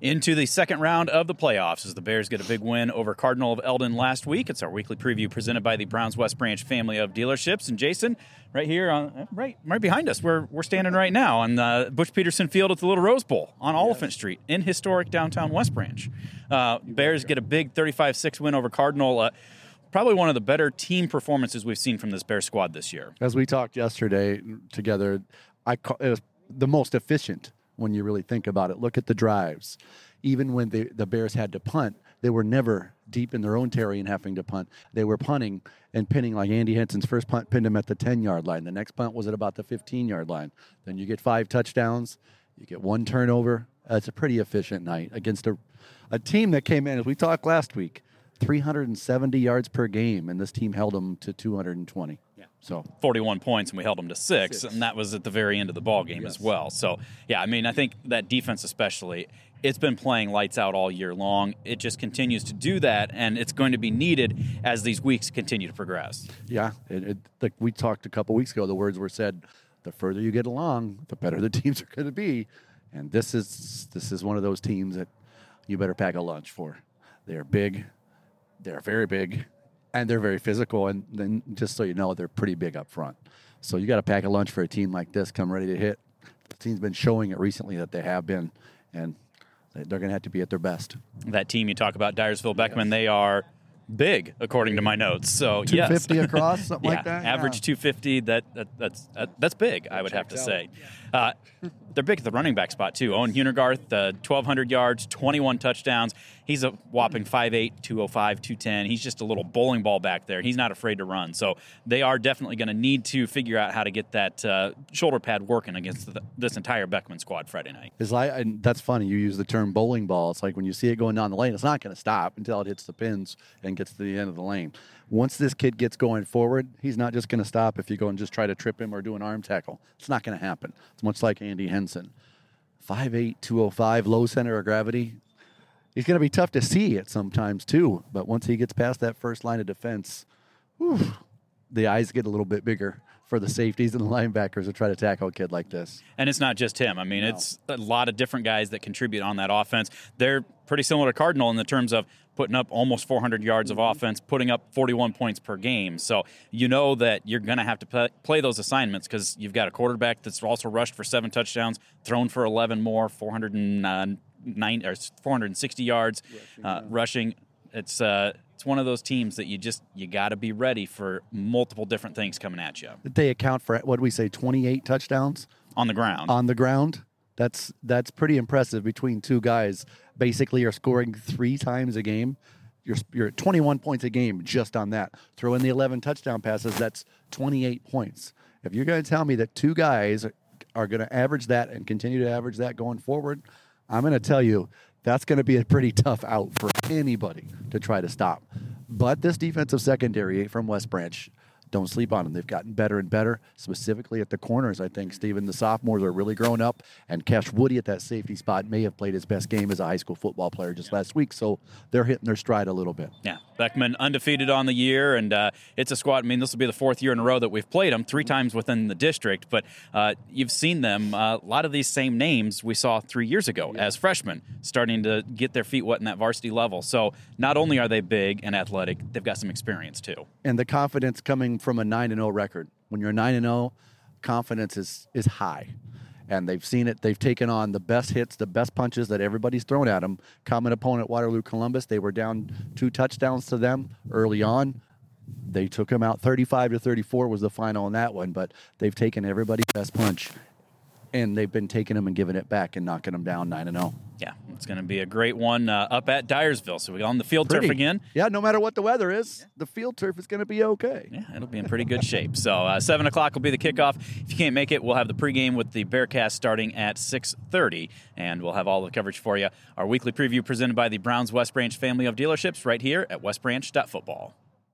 into the second round of the playoffs as the Bears get a big win over Cardinal of Eldon last week. It's our weekly preview presented by the Browns West Branch family of dealerships. And Jason, right here on right right behind us, we're we're standing right now on uh, Butch Peterson Field at the Little Rose Bowl on Oliphant Street in historic downtown West Branch. Uh, Bears get a big 35-6 win over Cardinal. Uh, probably one of the better team performances we've seen from this Bear squad this year. As we talked yesterday together, I call, it was the most efficient when you really think about it. Look at the drives. Even when the, the Bears had to punt, they were never deep in their own territory and having to punt. They were punting and pinning like Andy Henson's first punt pinned him at the 10 yard line. The next punt was at about the 15 yard line. Then you get five touchdowns, you get one turnover. It's a pretty efficient night against a, a team that came in, as we talked last week, 370 yards per game, and this team held them to 220. Yeah. So 41 points, and we held them to six, six, and that was at the very end of the ball game yes. as well. So yeah, I mean, I think that defense especially, it's been playing lights out all year long. It just continues to do that, and it's going to be needed as these weeks continue to progress. Yeah, it, it, like we talked a couple weeks ago, the words were said: the further you get along, the better the teams are going to be. And this is this is one of those teams that you better pack a lunch for. They are big, they're very big, and they're very physical. And then, just so you know, they're pretty big up front. So you got to pack a lunch for a team like this. Come ready to hit. The team's been showing it recently that they have been, and they're going to have to be at their best. That team you talk about, Dyersville Beckman, yes. they are big according to my notes. So 250 yes. across, something yeah, like that. Average yeah. 250. That, that that's that's big. I would have to out. say. Uh, they're big at the running back spot too. Owen Hunergarth, uh, 1,200 yards, 21 touchdowns. He's a whopping 5'8", 205, 210. He's just a little bowling ball back there. He's not afraid to run. So they are definitely going to need to figure out how to get that uh, shoulder pad working against the, this entire Beckman squad Friday night. Is like, and that's funny. You use the term bowling ball. It's like when you see it going down the lane, it's not going to stop until it hits the pins and gets to the end of the lane. Once this kid gets going forward, he's not just going to stop if you go and just try to trip him or do an arm tackle. It's not going to happen. It's much like Andy Henson. 5'8", 205, low center of gravity. He's going to be tough to see it sometimes too. But once he gets past that first line of defense, whew, the eyes get a little bit bigger for the safeties and the linebackers to try to tackle a kid like this. And it's not just him. I mean, no. it's a lot of different guys that contribute on that offense. They're pretty similar to Cardinal in the terms of putting up almost 400 yards of offense, putting up 41 points per game. So you know that you're going to have to play those assignments because you've got a quarterback that's also rushed for seven touchdowns, thrown for 11 more, 409 or 460 yards uh, rushing. It's uh, it's one of those teams that you just you got to be ready for multiple different things coming at you. Did they account for what we say 28 touchdowns on the ground? On the ground. That's that's pretty impressive between two guys. Basically, are scoring three times a game. You're you're at 21 points a game just on that. Throw in the 11 touchdown passes. That's 28 points. If you're going to tell me that two guys are going to average that and continue to average that going forward, I'm going to tell you that's going to be a pretty tough out for anybody to try to stop. But this defensive secondary from West Branch don't sleep on them. They've gotten better and better, specifically at the corners. I think, Stephen, the sophomores are really growing up, and Cash Woody at that safety spot may have played his best game as a high school football player just yeah. last week. So they're hitting their stride a little bit. Yeah. Beckman undefeated on the year, and uh, it's a squad. I mean, this will be the fourth year in a row that we've played them three times within the district, but uh, you've seen them. Uh, a lot of these same names we saw three years ago yeah. as freshmen starting to get their feet wet in that varsity level. So not only are they big and athletic, they've got some experience too. And the confidence coming from a 9 and 0 record. When you're 9 and 0, confidence is, is high. And they've seen it. They've taken on the best hits, the best punches that everybody's thrown at them. Common opponent, Waterloo Columbus. They were down two touchdowns to them early on. They took them out 35 to 34 was the final in that one, but they've taken everybody's best punch and they've been taking them and giving it back and knocking them down 9 and 0. Yeah, it's going to be a great one uh, up at Dyersville. So we on the field pretty. turf again. Yeah, no matter what the weather is, yeah. the field turf is going to be okay. Yeah, it'll be in pretty good shape. So uh, seven o'clock will be the kickoff. If you can't make it, we'll have the pregame with the Bearcast starting at six thirty, and we'll have all the coverage for you. Our weekly preview presented by the Browns West Branch family of dealerships right here at westbranch.football.